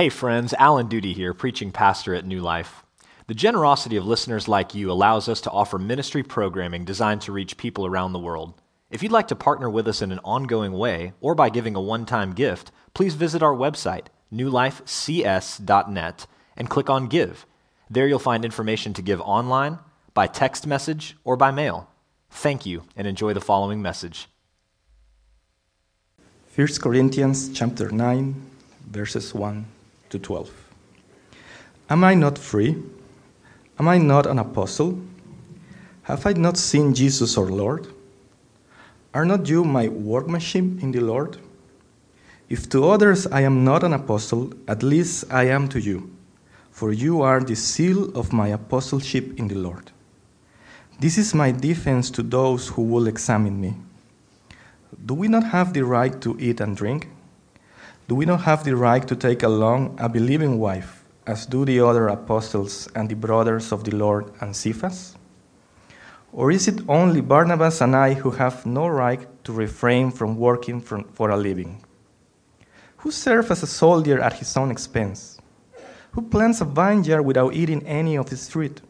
Hey, friends, Alan Duty here, preaching pastor at New Life. The generosity of listeners like you allows us to offer ministry programming designed to reach people around the world. If you'd like to partner with us in an ongoing way or by giving a one time gift, please visit our website, newlifecs.net, and click on Give. There you'll find information to give online, by text message, or by mail. Thank you and enjoy the following message. 1 Corinthians chapter 9 verses 1 to 12. Am I not free? Am I not an apostle? Have I not seen Jesus our Lord? Are not you my workmanship in the Lord? If to others I am not an apostle, at least I am to you, for you are the seal of my apostleship in the Lord. This is my defense to those who will examine me. Do we not have the right to eat and drink? Do we not have the right to take along a believing wife, as do the other apostles and the brothers of the Lord and Cephas? Or is it only Barnabas and I who have no right to refrain from working for a living? Who serves as a soldier at his own expense? Who plants a vineyard without eating any of its fruit?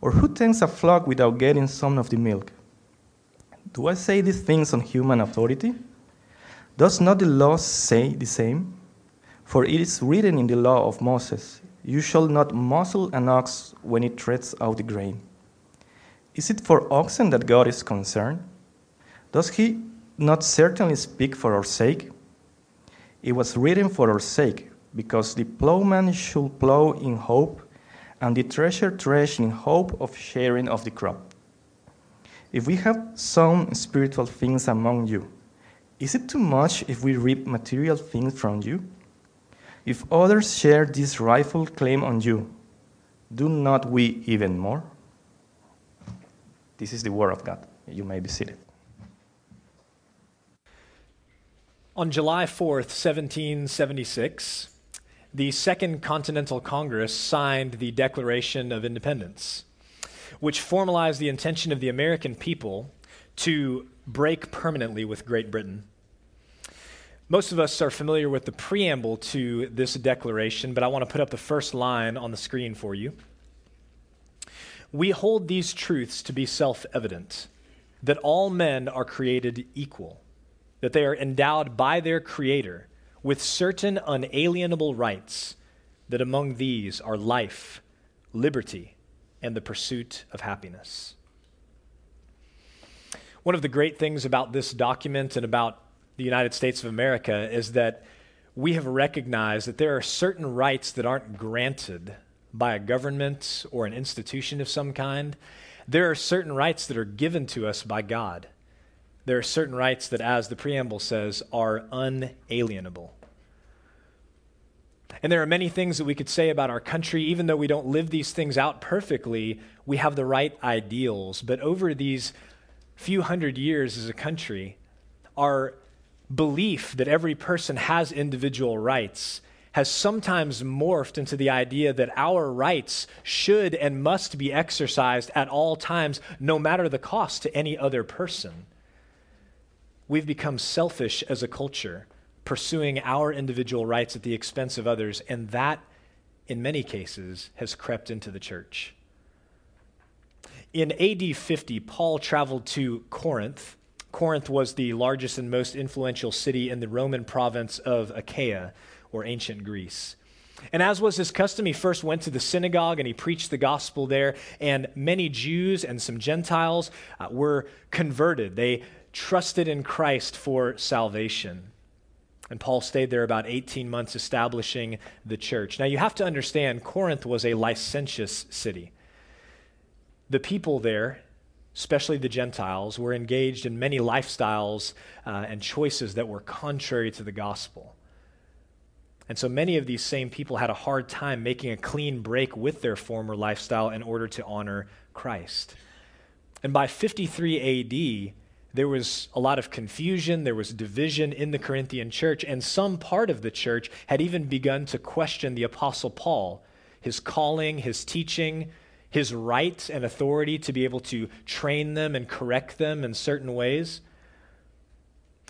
Or who tends a flock without getting some of the milk? Do I say these things on human authority? Does not the law say the same? For it is written in the law of Moses, You shall not muzzle an ox when it treads out the grain. Is it for oxen that God is concerned? Does he not certainly speak for our sake? It was written for our sake, because the plowman should plow in hope, and the thresher thresh in hope of sharing of the crop. If we have sown spiritual things among you, is it too much if we reap material things from you? If others share this rightful claim on you, do not we even more? This is the word of God. You may be seated. On July 4th, 1776, the Second Continental Congress signed the Declaration of Independence, which formalized the intention of the American people to break permanently with Great Britain most of us are familiar with the preamble to this declaration, but I want to put up the first line on the screen for you. We hold these truths to be self evident that all men are created equal, that they are endowed by their Creator with certain unalienable rights, that among these are life, liberty, and the pursuit of happiness. One of the great things about this document and about the United States of America is that we have recognized that there are certain rights that aren't granted by a government or an institution of some kind. There are certain rights that are given to us by God. There are certain rights that, as the preamble says, are unalienable. And there are many things that we could say about our country, even though we don't live these things out perfectly, we have the right ideals. But over these few hundred years as a country, our belief that every person has individual rights has sometimes morphed into the idea that our rights should and must be exercised at all times, no matter the cost to any other person. We've become selfish as a culture, pursuing our individual rights at the expense of others, and that, in many cases, has crept into the church. In AD 50, Paul traveled to Corinth Corinth was the largest and most influential city in the Roman province of Achaia, or ancient Greece. And as was his custom, he first went to the synagogue and he preached the gospel there. And many Jews and some Gentiles uh, were converted. They trusted in Christ for salvation. And Paul stayed there about 18 months establishing the church. Now, you have to understand, Corinth was a licentious city. The people there especially the Gentiles, were engaged in many lifestyles uh, and choices that were contrary to the gospel. And so many of these same people had a hard time making a clean break with their former lifestyle in order to honor Christ. And by 53 AD, there was a lot of confusion, there was division in the Corinthian church, and some part of the church had even begun to question the Apostle Paul, his calling, his teaching, his right and authority to be able to train them and correct them in certain ways.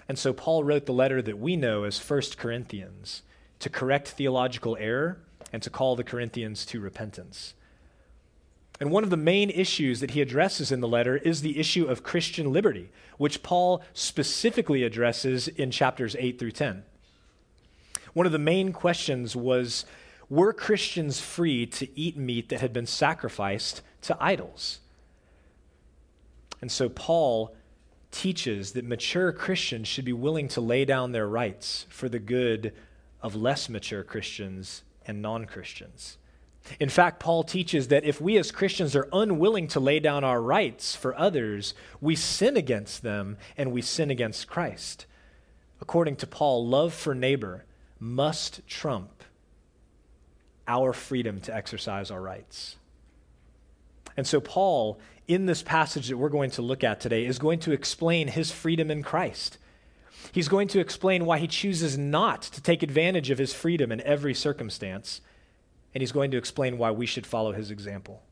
And so Paul wrote the letter that we know as 1 Corinthians to correct theological error, and to call the Corinthians to repentance. And one of the main issues that he addresses in the letter is the issue of Christian liberty, which Paul specifically addresses in chapters 8 through 10. One of the main questions was Were Christians free to eat meat that had been sacrificed to idols? And so Paul teaches that mature Christians should be willing to lay down their rights for the good of less mature Christians and non Christians. In fact, Paul teaches that if we as Christians are unwilling to lay down our rights for others, we sin against them and we sin against Christ. According to Paul, love for neighbor must trump our freedom to exercise our rights. And so, Paul, in this passage that we're going to look at today, is going to explain his freedom in Christ. He's going to explain why he chooses not to take advantage of his freedom in every circumstance and he's going to explain why we should follow his example.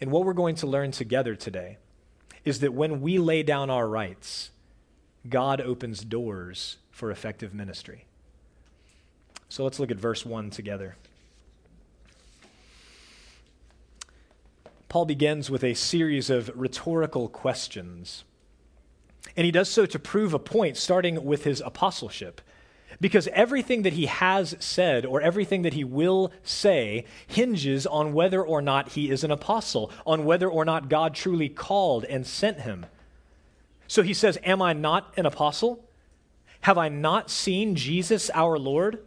And what we're going to learn together today is that when we lay down our rights, God opens doors for effective ministry. So let's look at verse 1 together. Paul begins with a series of rhetorical questions. And he does so to prove a point, starting with his apostleship. Because everything that he has said or everything that he will say hinges on whether or not he is an apostle, on whether or not God truly called and sent him. So he says, Am I not an apostle? Have I not seen Jesus our Lord?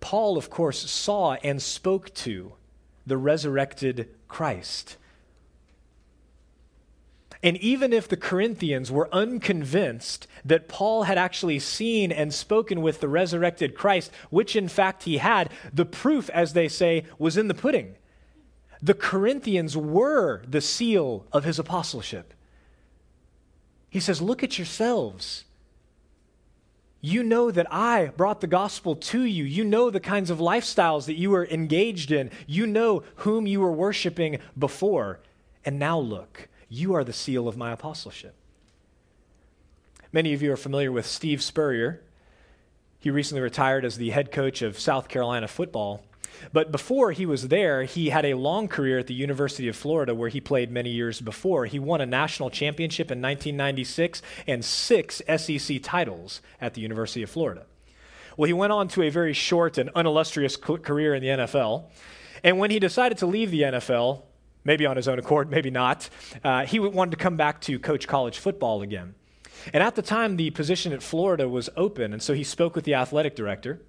Paul, of course, saw and spoke to the resurrected Christ. And even if the Corinthians were unconvinced that Paul had actually seen and spoken with the resurrected Christ, which in fact he had, the proof, as they say, was in the pudding. The Corinthians were the seal of his apostleship. He says, Look at yourselves. You know that I brought the gospel to you. You know the kinds of lifestyles that you were engaged in. You know whom you were worshiping before. And now look, you are the seal of my apostleship. Many of you are familiar with Steve Spurrier. He recently retired as the head coach of South Carolina football. But before he was there, he had a long career at the University of Florida, where he played many years before. He won a national championship in 1996 and six SEC titles at the University of Florida. Well, he went on to a very short and unillustrious career in the NFL. And when he decided to leave the NFL, maybe on his own accord, maybe not. Uh, he wanted to come back to coach college football again. And at the time, the position at Florida was open, and so he spoke with the athletic director.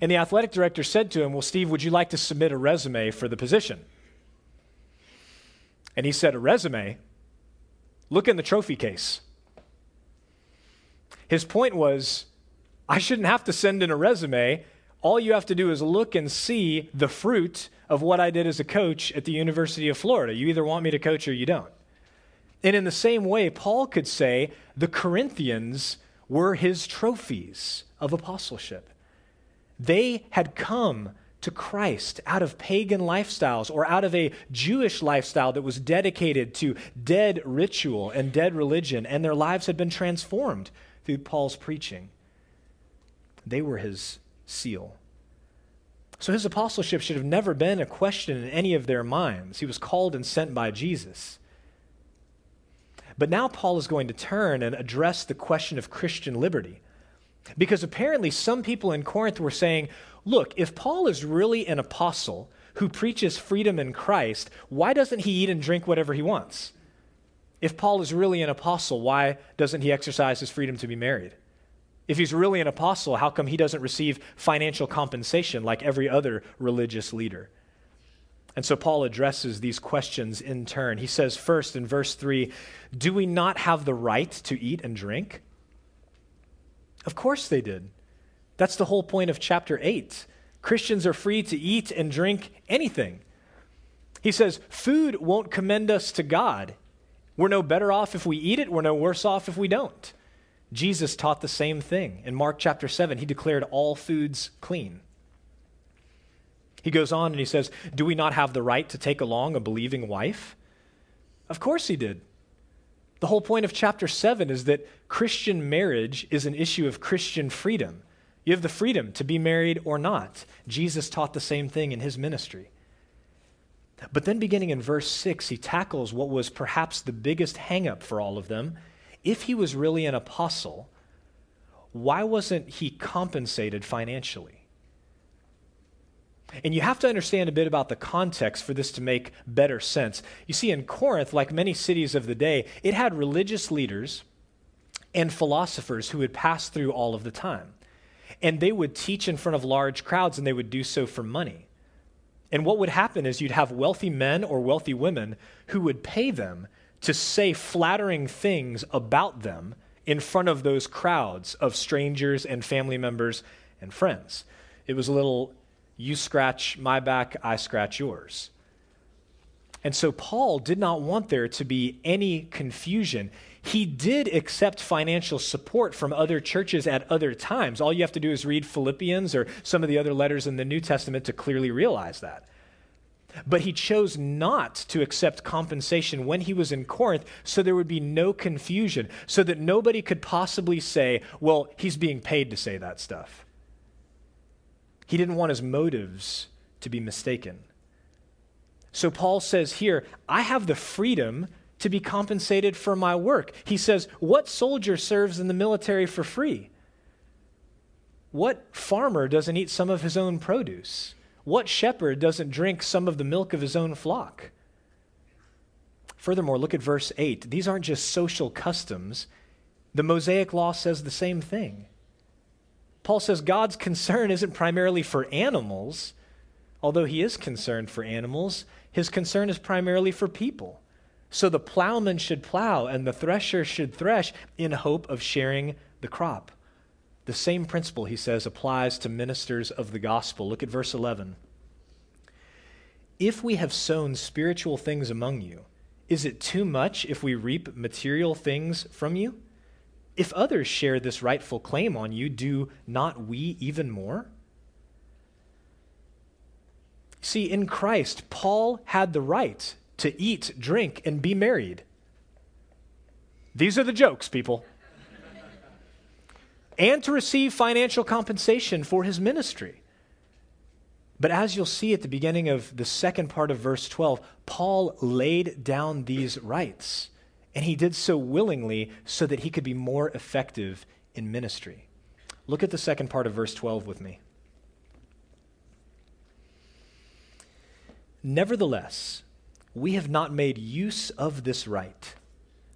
And the athletic director said to him, Well, Steve, would you like to submit a resume for the position? And he said, A resume? Look in the trophy case. His point was, I shouldn't have to send in a resume. All you have to do is look and see the fruit of what I did as a coach at the University of Florida. You either want me to coach or you don't. And in the same way, Paul could say the Corinthians were his trophies of apostleship. They had come to Christ out of pagan lifestyles or out of a Jewish lifestyle that was dedicated to dead ritual and dead religion, and their lives had been transformed through Paul's preaching. They were his seal. So his apostleship should have never been a question in any of their minds. He was called and sent by Jesus. But now Paul is going to turn and address the question of Christian liberty. Because apparently some people in Corinth were saying, look, if Paul is really an apostle who preaches freedom in Christ, why doesn't he eat and drink whatever he wants? If Paul is really an apostle, why doesn't he exercise his freedom to be married? If he's really an apostle, how come he doesn't receive financial compensation like every other religious leader? And so Paul addresses these questions in turn. He says, first in verse 3, Do we not have the right to eat and drink? Of course they did. That's the whole point of chapter 8. Christians are free to eat and drink anything. He says, Food won't commend us to God. We're no better off if we eat it, we're no worse off if we don't. Jesus taught the same thing. In Mark chapter 7, he declared all foods clean. He goes on and he says, Do we not have the right to take along a believing wife? Of course he did. The whole point of chapter 7 is that Christian marriage is an issue of Christian freedom. You have the freedom to be married or not. Jesus taught the same thing in his ministry. But then, beginning in verse 6, he tackles what was perhaps the biggest hangup for all of them. If he was really an apostle, why wasn't he compensated financially? And you have to understand a bit about the context for this to make better sense. You see, in Corinth, like many cities of the day, it had religious leaders and philosophers who would pass through all of the time. And they would teach in front of large crowds, and they would do so for money. And what would happen is you'd have wealthy men or wealthy women who would pay them to say flattering things about them in front of those crowds of strangers and family members and friends. It was a little you scratch my back, I scratch yours. And so Paul did not want there to be any confusion. He did accept financial support from other churches at other times. All you have to do is read Philippians or some of the other letters in the New Testament to clearly realize that. But he chose not to accept compensation when he was in Corinth so there would be no confusion, so that nobody could possibly say, well, he's being paid to say that stuff. He didn't want his motives to be mistaken. So Paul says here, I have the freedom to be compensated for my work. He says, What soldier serves in the military for free? What farmer doesn't eat some of his own produce? What shepherd doesn't drink some of the milk of his own flock? Furthermore, look at verse 8. These aren't just social customs, the Mosaic law says the same thing. Paul says God's concern isn't primarily for animals, although he is concerned for animals, his concern is primarily for people. So the plowman should plow and the thresher should thresh in hope of sharing the crop. The same principle, he says, applies to ministers of the gospel. Look at verse 11. If we have sown spiritual things among you, is it too much if we reap material things from you? If others share this rightful claim on you, do not we even more? See, in Christ, Paul had the right to eat, drink, and be married. These are the jokes, people and to receive financial compensation for his ministry. But as you'll see at the beginning of the second part of verse 12, Paul laid down these rights, and he did so willingly so that he could be more effective in ministry. Look at the second part of verse 12 with me. Nevertheless, we have not made use of this right,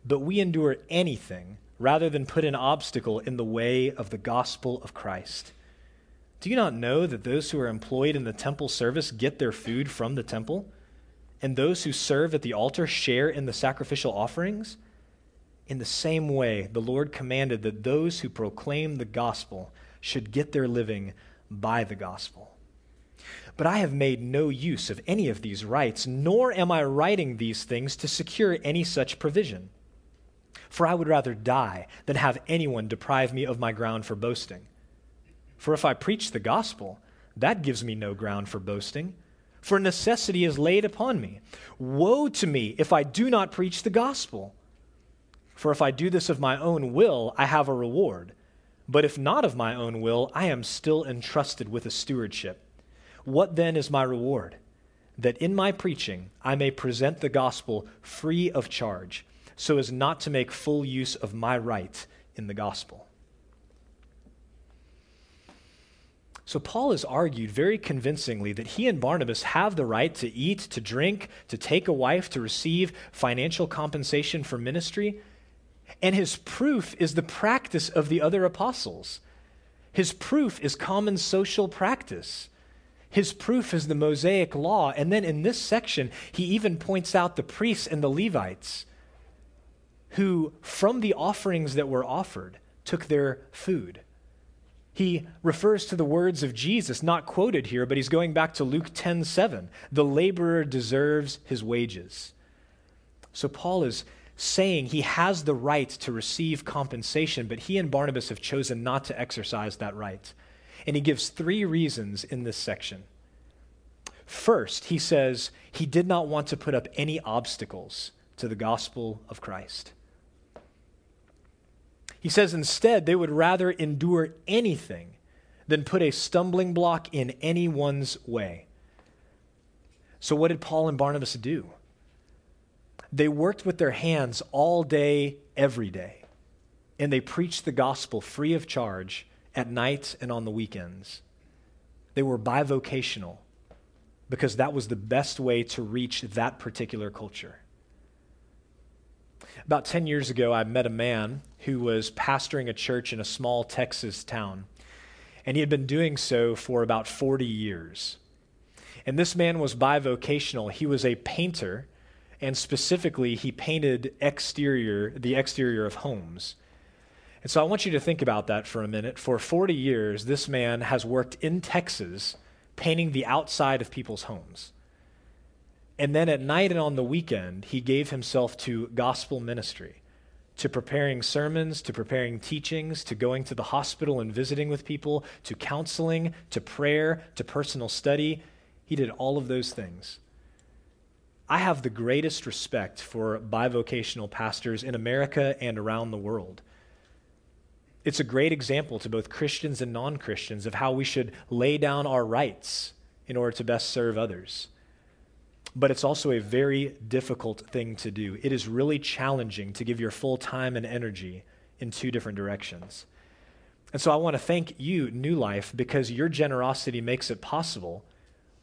but we endure anything rather than put an obstacle in the way of the gospel of Christ. Do you not know that those who are employed in the temple service get their food from the temple? And those who serve at the altar share in the sacrificial offerings? In the same way, the Lord commanded that those who proclaim the gospel should get their living by the gospel. But I have made no use of any of these rights, nor am I writing these things to secure any such provision. For I would rather die than have anyone deprive me of my ground for boasting. For if I preach the gospel, that gives me no ground for boasting, for necessity is laid upon me. Woe to me if I do not preach the gospel! For if I do this of my own will, I have a reward. But if not of my own will, I am still entrusted with a stewardship. What then is my reward? That in my preaching I may present the gospel free of charge so as not to make full use of my right in the gospel. So, Paul has argued very convincingly that he and Barnabas have the right to eat, to drink, to take a wife, to receive financial compensation for ministry. And his proof is the practice of the other apostles. His proof is common social practice. His proof is the Mosaic law. And then in this section, he even points out the priests and the Levites who, from the offerings that were offered, took their food. He refers to the words of Jesus, not quoted here, but he's going back to Luke 10 7. The laborer deserves his wages. So Paul is saying he has the right to receive compensation, but he and Barnabas have chosen not to exercise that right. And he gives three reasons in this section. First, he says he did not want to put up any obstacles to the gospel of Christ. He says instead they would rather endure anything than put a stumbling block in anyone's way. So, what did Paul and Barnabas do? They worked with their hands all day, every day, and they preached the gospel free of charge at night and on the weekends. They were bivocational because that was the best way to reach that particular culture. About 10 years ago, I met a man who was pastoring a church in a small Texas town, and he had been doing so for about 40 years. And this man was bivocational. He was a painter, and specifically, he painted exterior, the exterior of homes. And so I want you to think about that for a minute. For 40 years, this man has worked in Texas painting the outside of people's homes. And then at night and on the weekend, he gave himself to gospel ministry, to preparing sermons, to preparing teachings, to going to the hospital and visiting with people, to counseling, to prayer, to personal study. He did all of those things. I have the greatest respect for bivocational pastors in America and around the world. It's a great example to both Christians and non Christians of how we should lay down our rights in order to best serve others. But it's also a very difficult thing to do. It is really challenging to give your full time and energy in two different directions. And so I want to thank you, New Life, because your generosity makes it possible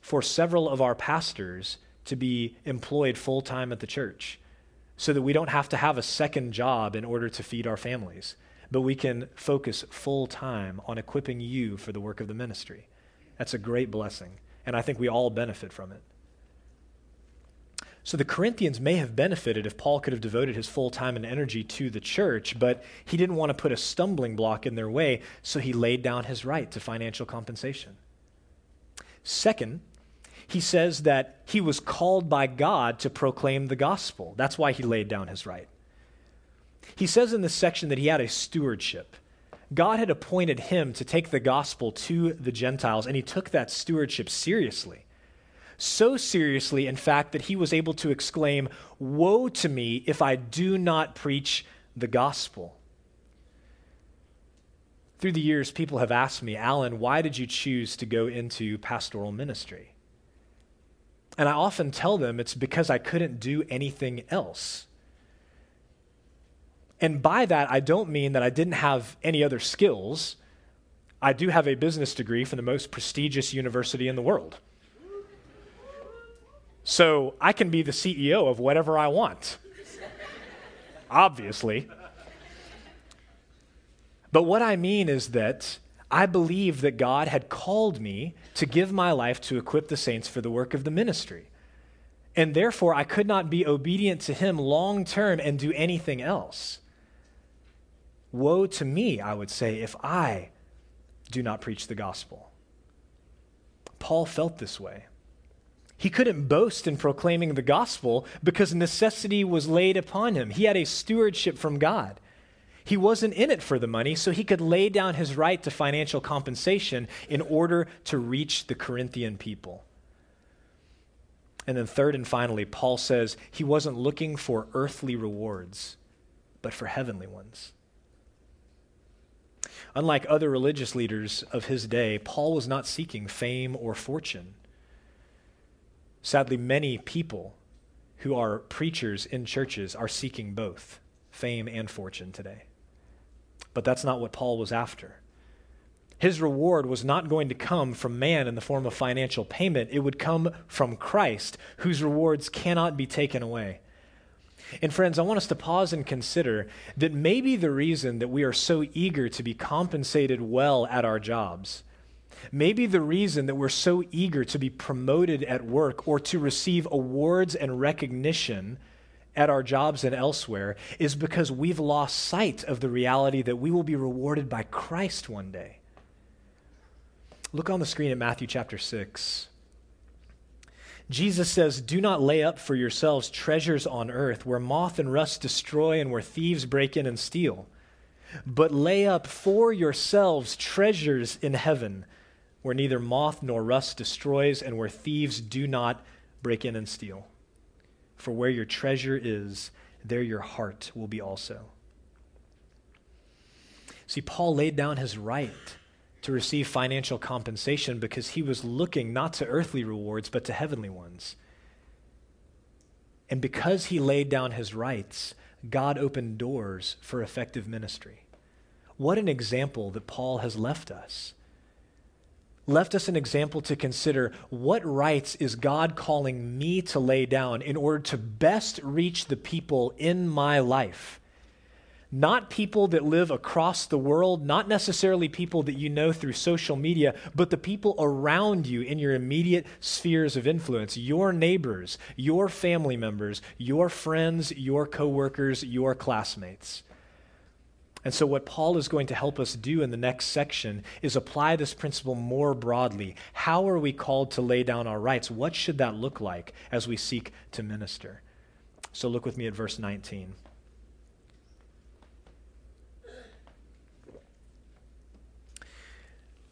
for several of our pastors to be employed full time at the church so that we don't have to have a second job in order to feed our families but we can focus full time on equipping you for the work of the ministry. That's a great blessing, and I think we all benefit from it. So the Corinthians may have benefited if Paul could have devoted his full time and energy to the church, but he didn't want to put a stumbling block in their way, so he laid down his right to financial compensation. Second, he says that he was called by God to proclaim the gospel. That's why he laid down his right. He says in this section that he had a stewardship. God had appointed him to take the gospel to the Gentiles, and he took that stewardship seriously. So seriously, in fact, that he was able to exclaim, Woe to me if I do not preach the gospel. Through the years, people have asked me, Alan, why did you choose to go into pastoral ministry? And I often tell them it's because I couldn't do anything else. And by that, I don't mean that I didn't have any other skills. I do have a business degree from the most prestigious university in the world. So I can be the CEO of whatever I want. Obviously. But what I mean is that I believe that God had called me to give my life to equip the saints for the work of the ministry. And therefore, I could not be obedient to Him long term and do anything else. Woe to me, I would say, if I do not preach the gospel. Paul felt this way. He couldn't boast in proclaiming the gospel because necessity was laid upon him. He had a stewardship from God. He wasn't in it for the money, so he could lay down his right to financial compensation in order to reach the Corinthian people. And then, third and finally, Paul says he wasn't looking for earthly rewards, but for heavenly ones. Unlike other religious leaders of his day, Paul was not seeking fame or fortune. Sadly, many people who are preachers in churches are seeking both fame and fortune today. But that's not what Paul was after. His reward was not going to come from man in the form of financial payment, it would come from Christ, whose rewards cannot be taken away. And friends, I want us to pause and consider that maybe the reason that we are so eager to be compensated well at our jobs, maybe the reason that we're so eager to be promoted at work or to receive awards and recognition at our jobs and elsewhere is because we've lost sight of the reality that we will be rewarded by Christ one day. Look on the screen at Matthew chapter 6. Jesus says, Do not lay up for yourselves treasures on earth where moth and rust destroy and where thieves break in and steal, but lay up for yourselves treasures in heaven where neither moth nor rust destroys and where thieves do not break in and steal. For where your treasure is, there your heart will be also. See, Paul laid down his right to receive financial compensation because he was looking not to earthly rewards, but to heavenly ones. And because he laid down his rights, God opened doors for effective ministry. What an example that Paul has left us. Left us an example to consider what rights is God calling me to lay down in order to best reach the people in my life not people that live across the world, not necessarily people that you know through social media, but the people around you in your immediate spheres of influence, your neighbors, your family members, your friends, your coworkers, your classmates. And so, what Paul is going to help us do in the next section is apply this principle more broadly. How are we called to lay down our rights? What should that look like as we seek to minister? So, look with me at verse 19.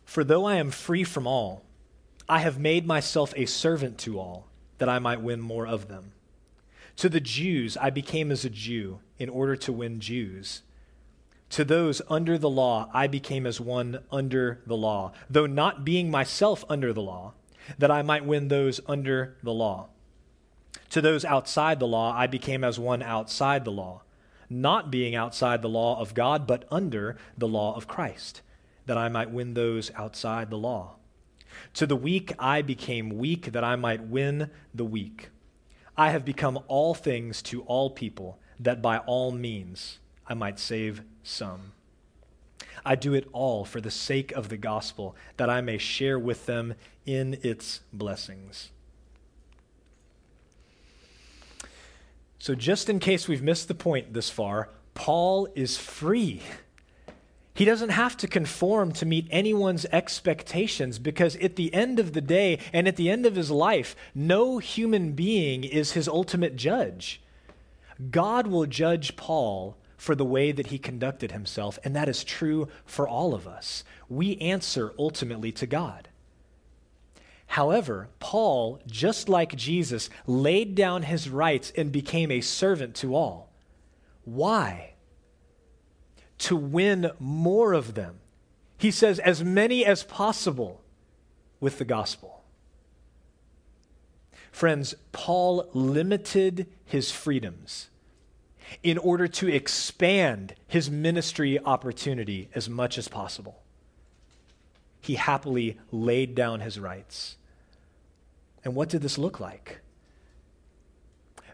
For though I am free from all, I have made myself a servant to all, that I might win more of them. To the Jews I became as a Jew in order to win Jews. To those under the law I became as one under the law, though not being myself under the law, that I might win those under the law. To those outside the law I became as one outside the law, not being outside the law of God, but under the law of Christ that I might win those outside the law. To the weak I became weak that I might win the weak. I have become all things to all people, that by all means I might save some. I do it all for the sake of the gospel, that I may share with them in its blessings. So, just in case we've missed the point this far, Paul is free. He doesn't have to conform to meet anyone's expectations because at the end of the day and at the end of his life, no human being is his ultimate judge. God will judge Paul for the way that he conducted himself, and that is true for all of us. We answer ultimately to God. However, Paul, just like Jesus, laid down his rights and became a servant to all. Why? to win more of them. He says, as many as possible with the gospel. Friends, Paul limited his freedoms in order to expand his ministry opportunity as much as possible. He happily laid down his rights. And what did this look like?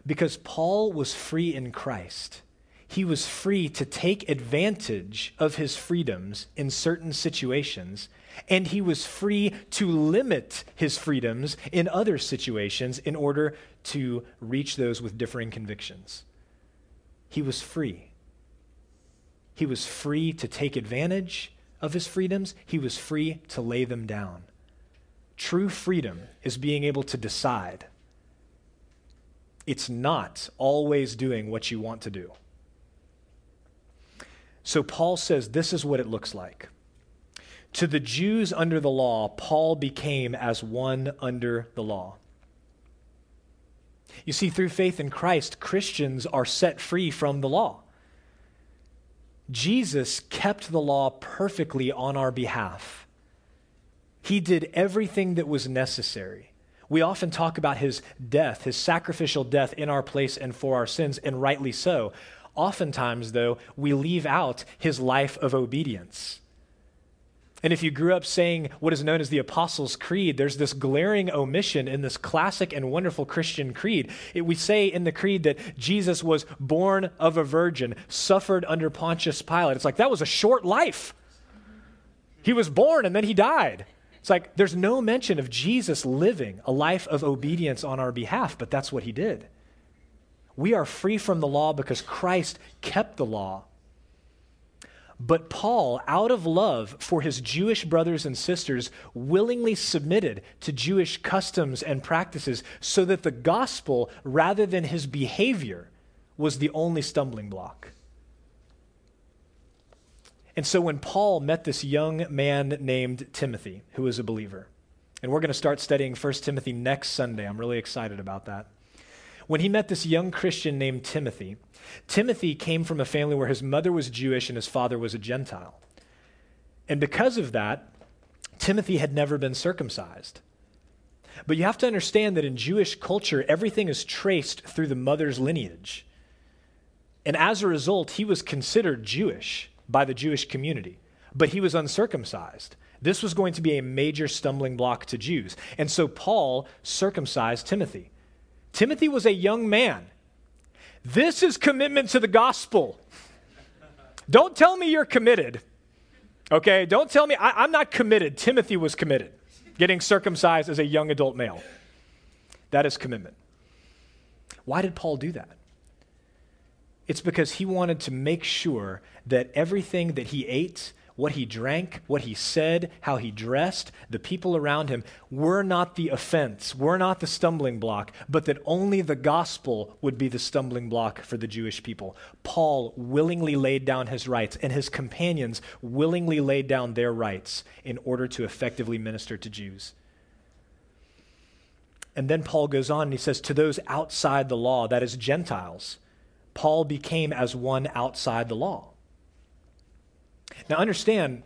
Because Paul was free in Christ he was free to take advantage of his freedoms in certain situations, and he was free to limit his freedoms in other situations in order to reach those with differing convictions. He was free. He was free to take advantage of his freedoms, he was free to lay them down. True freedom is being able to decide. It's not always doing what you want to do. So Paul says this is what it looks like. To the Jews under the law, Paul became as one under the law. You see, through faith in Christ, Christians are set free from the law. Jesus kept the law perfectly on our behalf. He did everything that was necessary. We often talk about his death, his sacrificial death in our place and for our sins, and rightly so. Oftentimes, though, we leave out his life of obedience. And if you grew up saying what is known as the Apostles' Creed, there's this glaring omission in this classic and wonderful Christian creed. It, we say in the creed that Jesus was born of a virgin, suffered under Pontius Pilate. It's like that was a short life. He was born and then he died. It's like there's no mention of Jesus living a life of obedience on our behalf, but that's what he did. We are free from the law because Christ kept the law. But Paul, out of love for his Jewish brothers and sisters, willingly submitted to Jewish customs and practices so that the gospel, rather than his behavior, was the only stumbling block. And so when Paul met this young man named Timothy, who was a believer, and we're going to start studying 1 Timothy next Sunday, I'm really excited about that when he met this young Christian named Timothy. Timothy came from a family where his mother was Jewish and his father was a Gentile. And because of that, Timothy had never been circumcised. But you have to understand that in Jewish culture, everything is traced through the mother's lineage. And as a result, he was considered Jewish by the Jewish community, but he was uncircumcised. This was going to be a major stumbling block to Jews. And so Paul circumcised Timothy. Timothy was a young man. This is commitment to the gospel. Don't tell me you're committed. Okay? Don't tell me I, am not committed. Timothy was committed, getting circumcised as a young adult male. That is commitment. Why did Paul do that? It's because he wanted to make sure that everything that he ate, what he drank, what he said, how he dressed, the people around him were not the offense, were not the stumbling block, but that only the gospel would be the stumbling block for the Jewish people. Paul willingly laid down his rights, and his companions willingly laid down their rights in order to effectively minister to Jews. And then Paul goes on and he says, To those outside the law, that is, Gentiles, Paul became as one outside the law. Now, understand,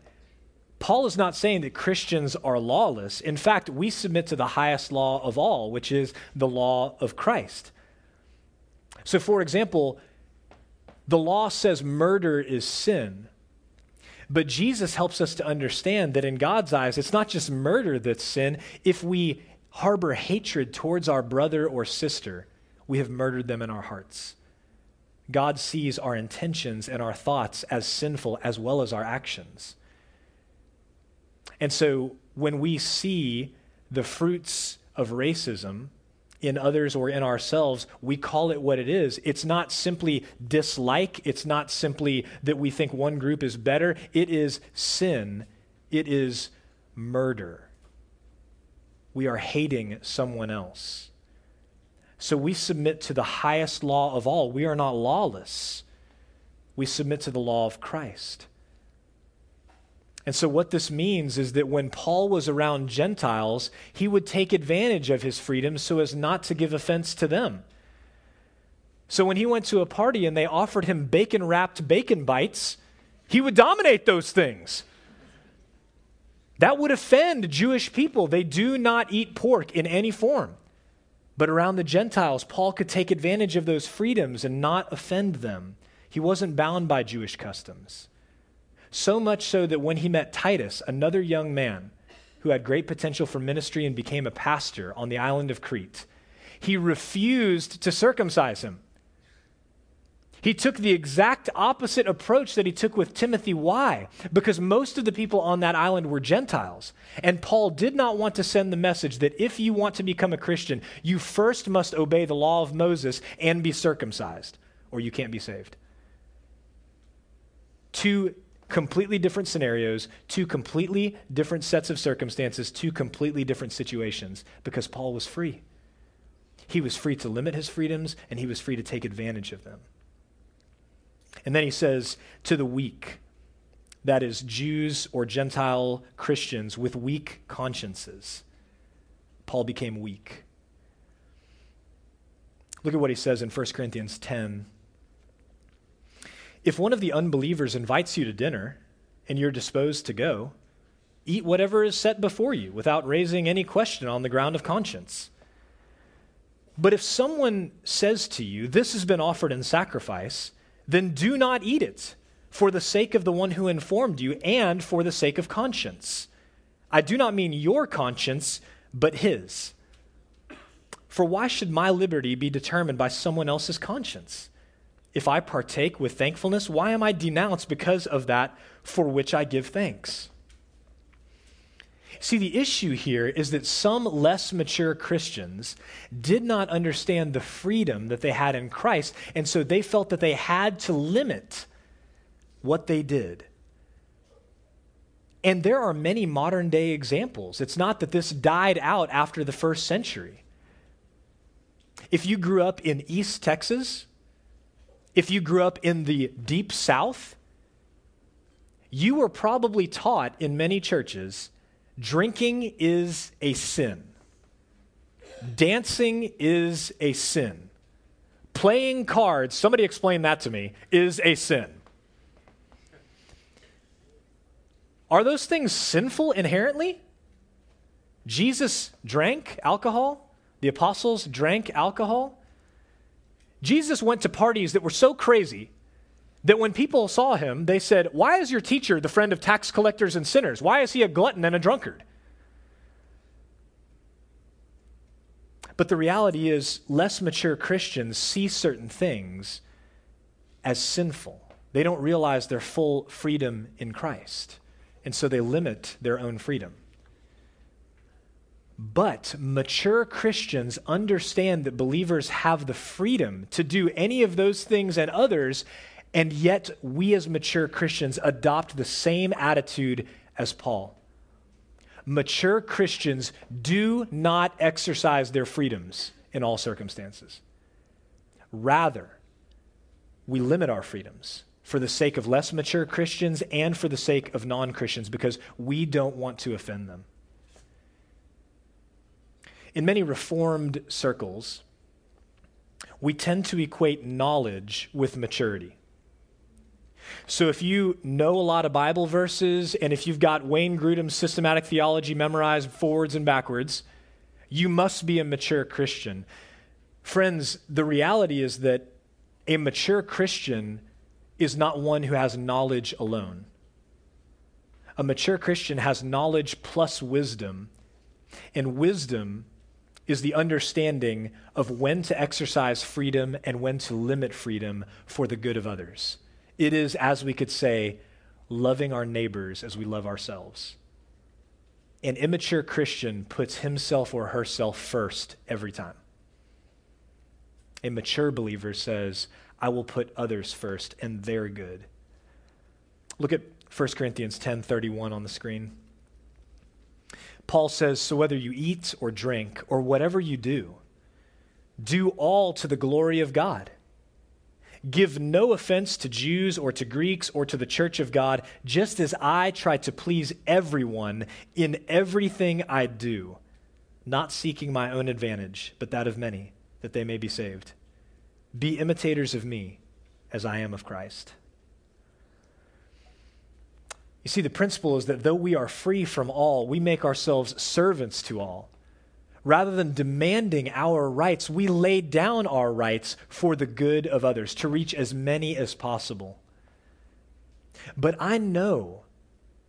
Paul is not saying that Christians are lawless. In fact, we submit to the highest law of all, which is the law of Christ. So, for example, the law says murder is sin. But Jesus helps us to understand that in God's eyes, it's not just murder that's sin. If we harbor hatred towards our brother or sister, we have murdered them in our hearts. God sees our intentions and our thoughts as sinful as well as our actions. And so when we see the fruits of racism in others or in ourselves, we call it what it is. It's not simply dislike, it's not simply that we think one group is better. It is sin, it is murder. We are hating someone else. So we submit to the highest law of all. We are not lawless. We submit to the law of Christ. And so, what this means is that when Paul was around Gentiles, he would take advantage of his freedom so as not to give offense to them. So, when he went to a party and they offered him bacon wrapped bacon bites, he would dominate those things. That would offend Jewish people. They do not eat pork in any form. But around the Gentiles, Paul could take advantage of those freedoms and not offend them. He wasn't bound by Jewish customs. So much so that when he met Titus, another young man who had great potential for ministry and became a pastor on the island of Crete, he refused to circumcise him. He took the exact opposite approach that he took with Timothy. Why? Because most of the people on that island were Gentiles. And Paul did not want to send the message that if you want to become a Christian, you first must obey the law of Moses and be circumcised, or you can't be saved. Two completely different scenarios, two completely different sets of circumstances, two completely different situations, because Paul was free. He was free to limit his freedoms, and he was free to take advantage of them. And then he says, to the weak, that is, Jews or Gentile Christians with weak consciences. Paul became weak. Look at what he says in 1 Corinthians 10. If one of the unbelievers invites you to dinner and you're disposed to go, eat whatever is set before you without raising any question on the ground of conscience. But if someone says to you, This has been offered in sacrifice, then do not eat it for the sake of the one who informed you and for the sake of conscience. I do not mean your conscience, but his. For why should my liberty be determined by someone else's conscience? If I partake with thankfulness, why am I denounced because of that for which I give thanks? See, the issue here is that some less mature Christians did not understand the freedom that they had in Christ, and so they felt that they had to limit what they did. And there are many modern day examples. It's not that this died out after the first century. If you grew up in East Texas, if you grew up in the deep South, you were probably taught in many churches Drinking is a sin. Dancing is a sin. Playing cards, somebody explain that to me, is a sin. Are those things sinful inherently? Jesus drank alcohol. The apostles drank alcohol. Jesus went to parties that were so crazy that when people saw him, they said, Why is your teacher the friend of tax collectors and sinners? Why is he a glutton and a drunkard? But the reality is, less mature Christians see certain things as sinful. They don't realize their full freedom in Christ, and so they limit their own freedom. But mature Christians understand that believers have the freedom to do any of those things and others, and yet we as mature Christians adopt the same attitude as Paul. Mature Christians do not exercise their freedoms in all circumstances. Rather, we limit our freedoms for the sake of less mature Christians and for the sake of non Christians because we don't want to offend them. In many Reformed circles, we tend to equate knowledge with maturity. So if you know a lot of Bible verses and if you've got Wayne Grudem's systematic theology memorized forwards and backwards, you must be a mature Christian. Friends, the reality is that a mature Christian is not one who has knowledge alone. A mature Christian has knowledge plus wisdom, and wisdom is the understanding of when to exercise freedom and when to limit freedom for the good of others. It is, as we could say, loving our neighbors as we love ourselves. An immature Christian puts himself or herself first every time. A mature believer says, I will put others first and they're good. Look at 1 Corinthians 10:31 on the screen. Paul says, So whether you eat or drink or whatever you do, do all to the glory of God. Give no offense to Jews or to Greeks or to the church of God, just as I try to please everyone in everything I do, not seeking my own advantage, but that of many, that they may be saved. Be imitators of me as I am of Christ. You see, the principle is that though we are free from all, we make ourselves servants to all. Rather than demanding our rights, we lay down our rights for the good of others, to reach as many as possible. But I know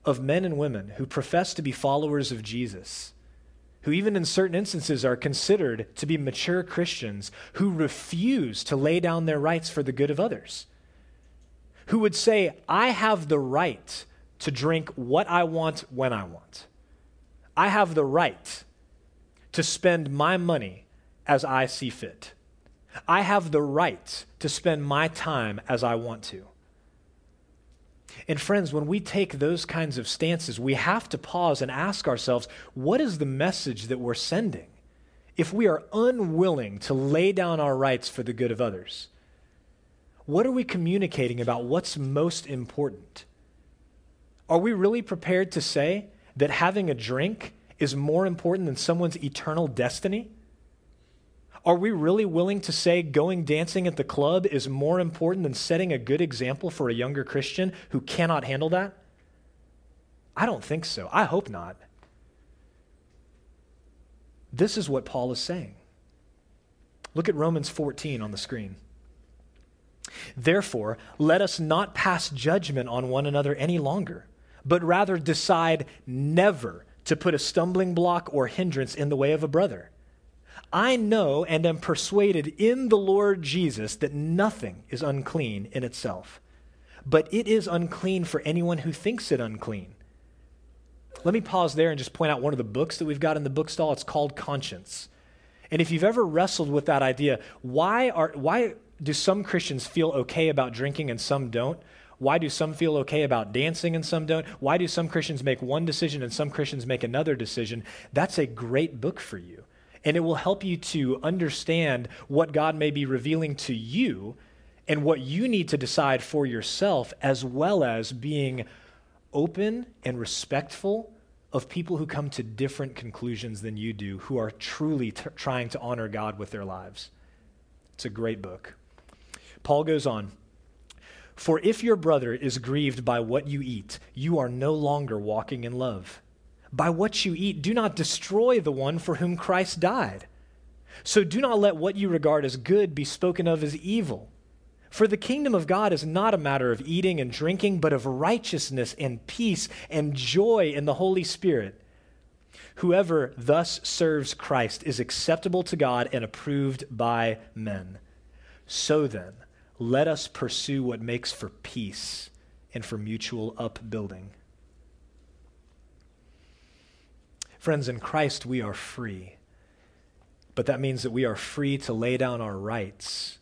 of men and women who profess to be followers of Jesus, who, even in certain instances, are considered to be mature Christians, who refuse to lay down their rights for the good of others, who would say, I have the right to drink what I want when I want. I have the right to spend my money as I see fit. I have the right to spend my time as I want to. And friends, when we take those kinds of stances, we have to pause and ask ourselves what is the message that we're sending if we are unwilling to lay down our rights for the good of others? What are we communicating about what's most important? Are we really prepared to say that having a drink is more important than someone's eternal destiny? Are we really willing to say going dancing at the club is more important than setting a good example for a younger Christian who cannot handle that? I don't think so. I hope not. This is what Paul is saying. Look at Romans 14 on the screen. Therefore, let us not pass judgment on one another any longer but rather decide never to put a stumbling block or hindrance in the way of a brother. I know and am persuaded in the Lord Jesus that nothing is unclean in itself, but it is unclean for anyone who thinks it unclean. Let me pause there and just point out one of the books that we've got in the bookstall. It's called Conscience. And if you've ever wrestled with that idea, why, are, why do some Christians feel okay about drinking and some don't? Why do some feel okay about dancing and some don't? Why do some Christians make one decision and some Christians make another decision? That's a great book for you. And it will help you to understand what God may be revealing to you and what you need to decide for yourself, as well as being open and respectful of people who come to different conclusions than you do, who are truly t- trying to honor God with their lives. It's a great book. Paul goes on. For if your brother is grieved by what you eat, you are no longer walking in love. By what you eat, do not destroy the one for whom Christ died. So do not let what you regard as good be spoken of as evil. For the kingdom of God is not a matter of eating and drinking, but of righteousness and peace and joy in the Holy Spirit. Whoever thus serves Christ is acceptable to God and approved by men. So then, let us pursue what makes for peace and for mutual upbuilding. Friends, in Christ we are free, but that means that we are free to lay down our rights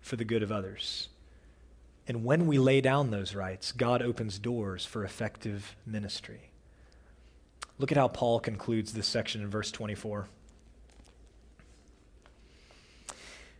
for the good of others. And when we lay down those rights, God opens doors for effective ministry. Look at how Paul concludes this section in verse 24.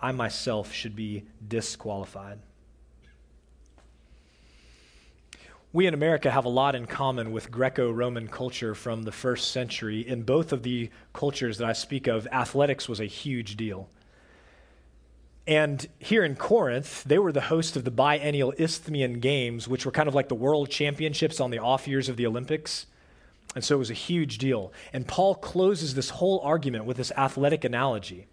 I myself should be disqualified. We in America have a lot in common with Greco Roman culture from the first century. In both of the cultures that I speak of, athletics was a huge deal. And here in Corinth, they were the host of the biennial Isthmian Games, which were kind of like the world championships on the off years of the Olympics. And so it was a huge deal. And Paul closes this whole argument with this athletic analogy.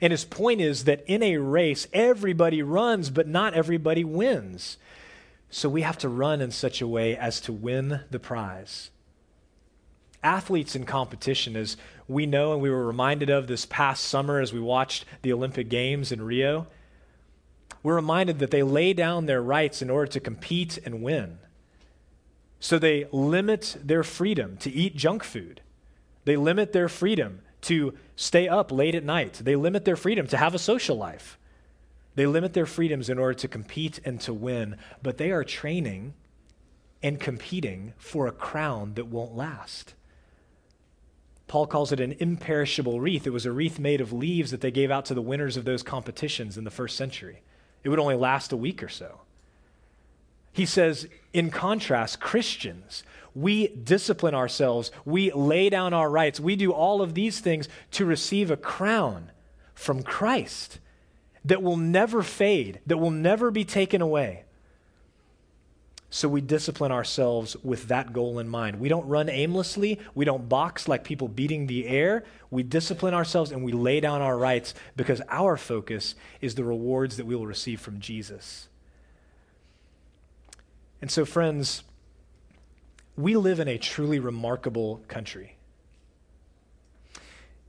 And his point is that in a race, everybody runs, but not everybody wins. So we have to run in such a way as to win the prize. Athletes in competition, as we know and we were reminded of this past summer as we watched the Olympic Games in Rio, we're reminded that they lay down their rights in order to compete and win. So they limit their freedom to eat junk food. They limit their freedom to stay up late at night. They limit their freedom to have a social life. They limit their freedoms in order to compete and to win, but they are training and competing for a crown that won't last. Paul calls it an imperishable wreath. It was a wreath made of leaves that they gave out to the winners of those competitions in the first century. It would only last a week or so. He says, in contrast, Christians we discipline ourselves, we lay down our rights, we do all of these things to receive a crown from Christ that will never fade, that will never be taken away. So we discipline ourselves with that goal in mind. We don't run aimlessly. We don't box like people beating the air. We discipline ourselves and we lay down our rights because our focus is the rewards that we will receive from Jesus. And so, friends, we live in a truly remarkable country.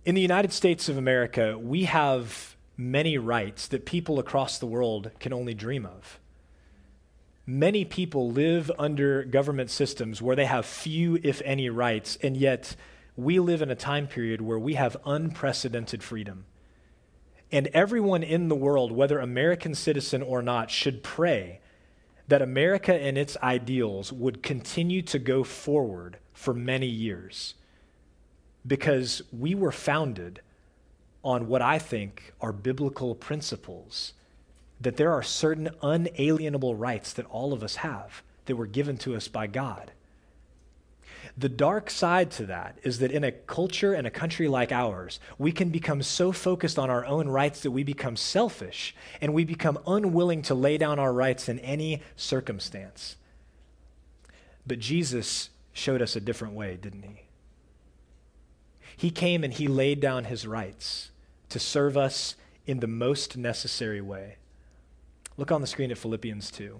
In the United States of America, we have many rights that people across the world can only dream of. Many people live under government systems where they have few, if any, rights, and yet we live in a time period where we have unprecedented freedom. And everyone in the world, whether American citizen or not, should pray that America and its ideals would continue to go forward for many years because we were founded on what I think are biblical principles that there are certain unalienable rights that all of us have that were given to us by God. The dark side to that is that in a culture and a country like ours, we can become so focused on our own rights that we become selfish and we become unwilling to lay down our rights in any circumstance. But Jesus showed us a different way, didn't he? He came and he laid down his rights to serve us in the most necessary way. Look on the screen at Philippians 2.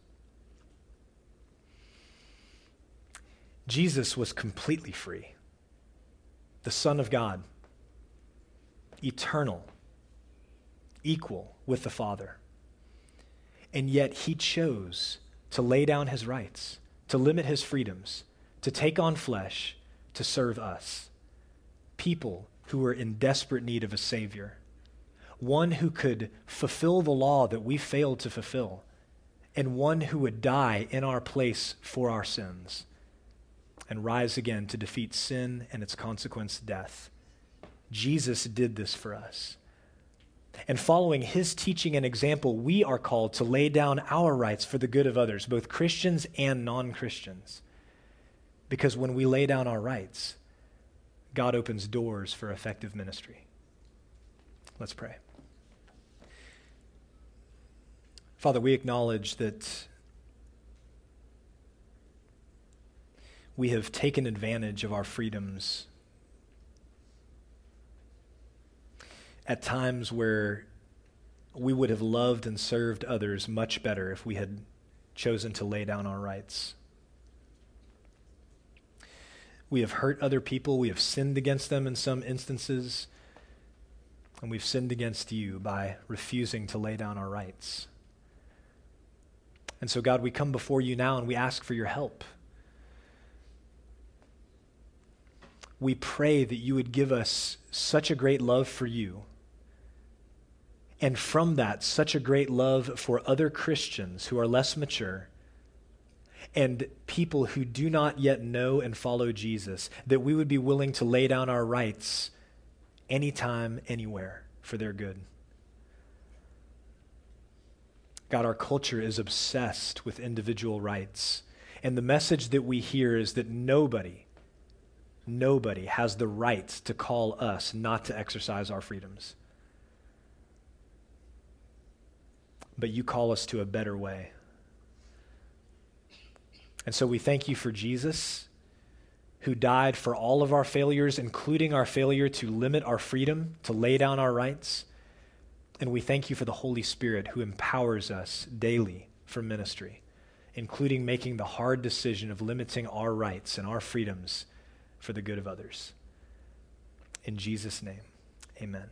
Jesus was completely free. The Son of God, eternal, equal with the Father. And yet he chose to lay down his rights, to limit his freedoms, to take on flesh, to serve us. People who were in desperate need of a Savior, one who could fulfill the law that we failed to fulfill, and one who would die in our place for our sins and rise again to defeat sin and its consequence, death. Jesus did this for us. And following his teaching and example, we are called to lay down our rights for the good of others, both Christians and non Christians. Because when we lay down our rights, God opens doors for effective ministry. Let's pray. Father, we acknowledge that we have taken advantage of our freedoms at times where we would have loved and served others much better if we had chosen to lay down our rights. We have hurt other people, we have sinned against them in some instances, and we've sinned against you by refusing to lay down our rights. And so, God, we come before you now and we ask for your help. We pray that you would give us such a great love for you and from that, such a great love for other Christians who are less mature and people who do not yet know and follow Jesus, that we would be willing to lay down our rights anytime, anywhere for their good. God, our culture is obsessed with individual rights. And the message that we hear is that nobody, nobody has the right to call us not to exercise our freedoms. but you call us to a better way. And so we thank you for Jesus, who died for all of our failures, including our failure to limit our freedom, to lay down our rights. And we thank you for the Holy Spirit, who empowers us daily for ministry, including making the hard decision of limiting our rights and our freedoms for the good of others. In Jesus' name, amen.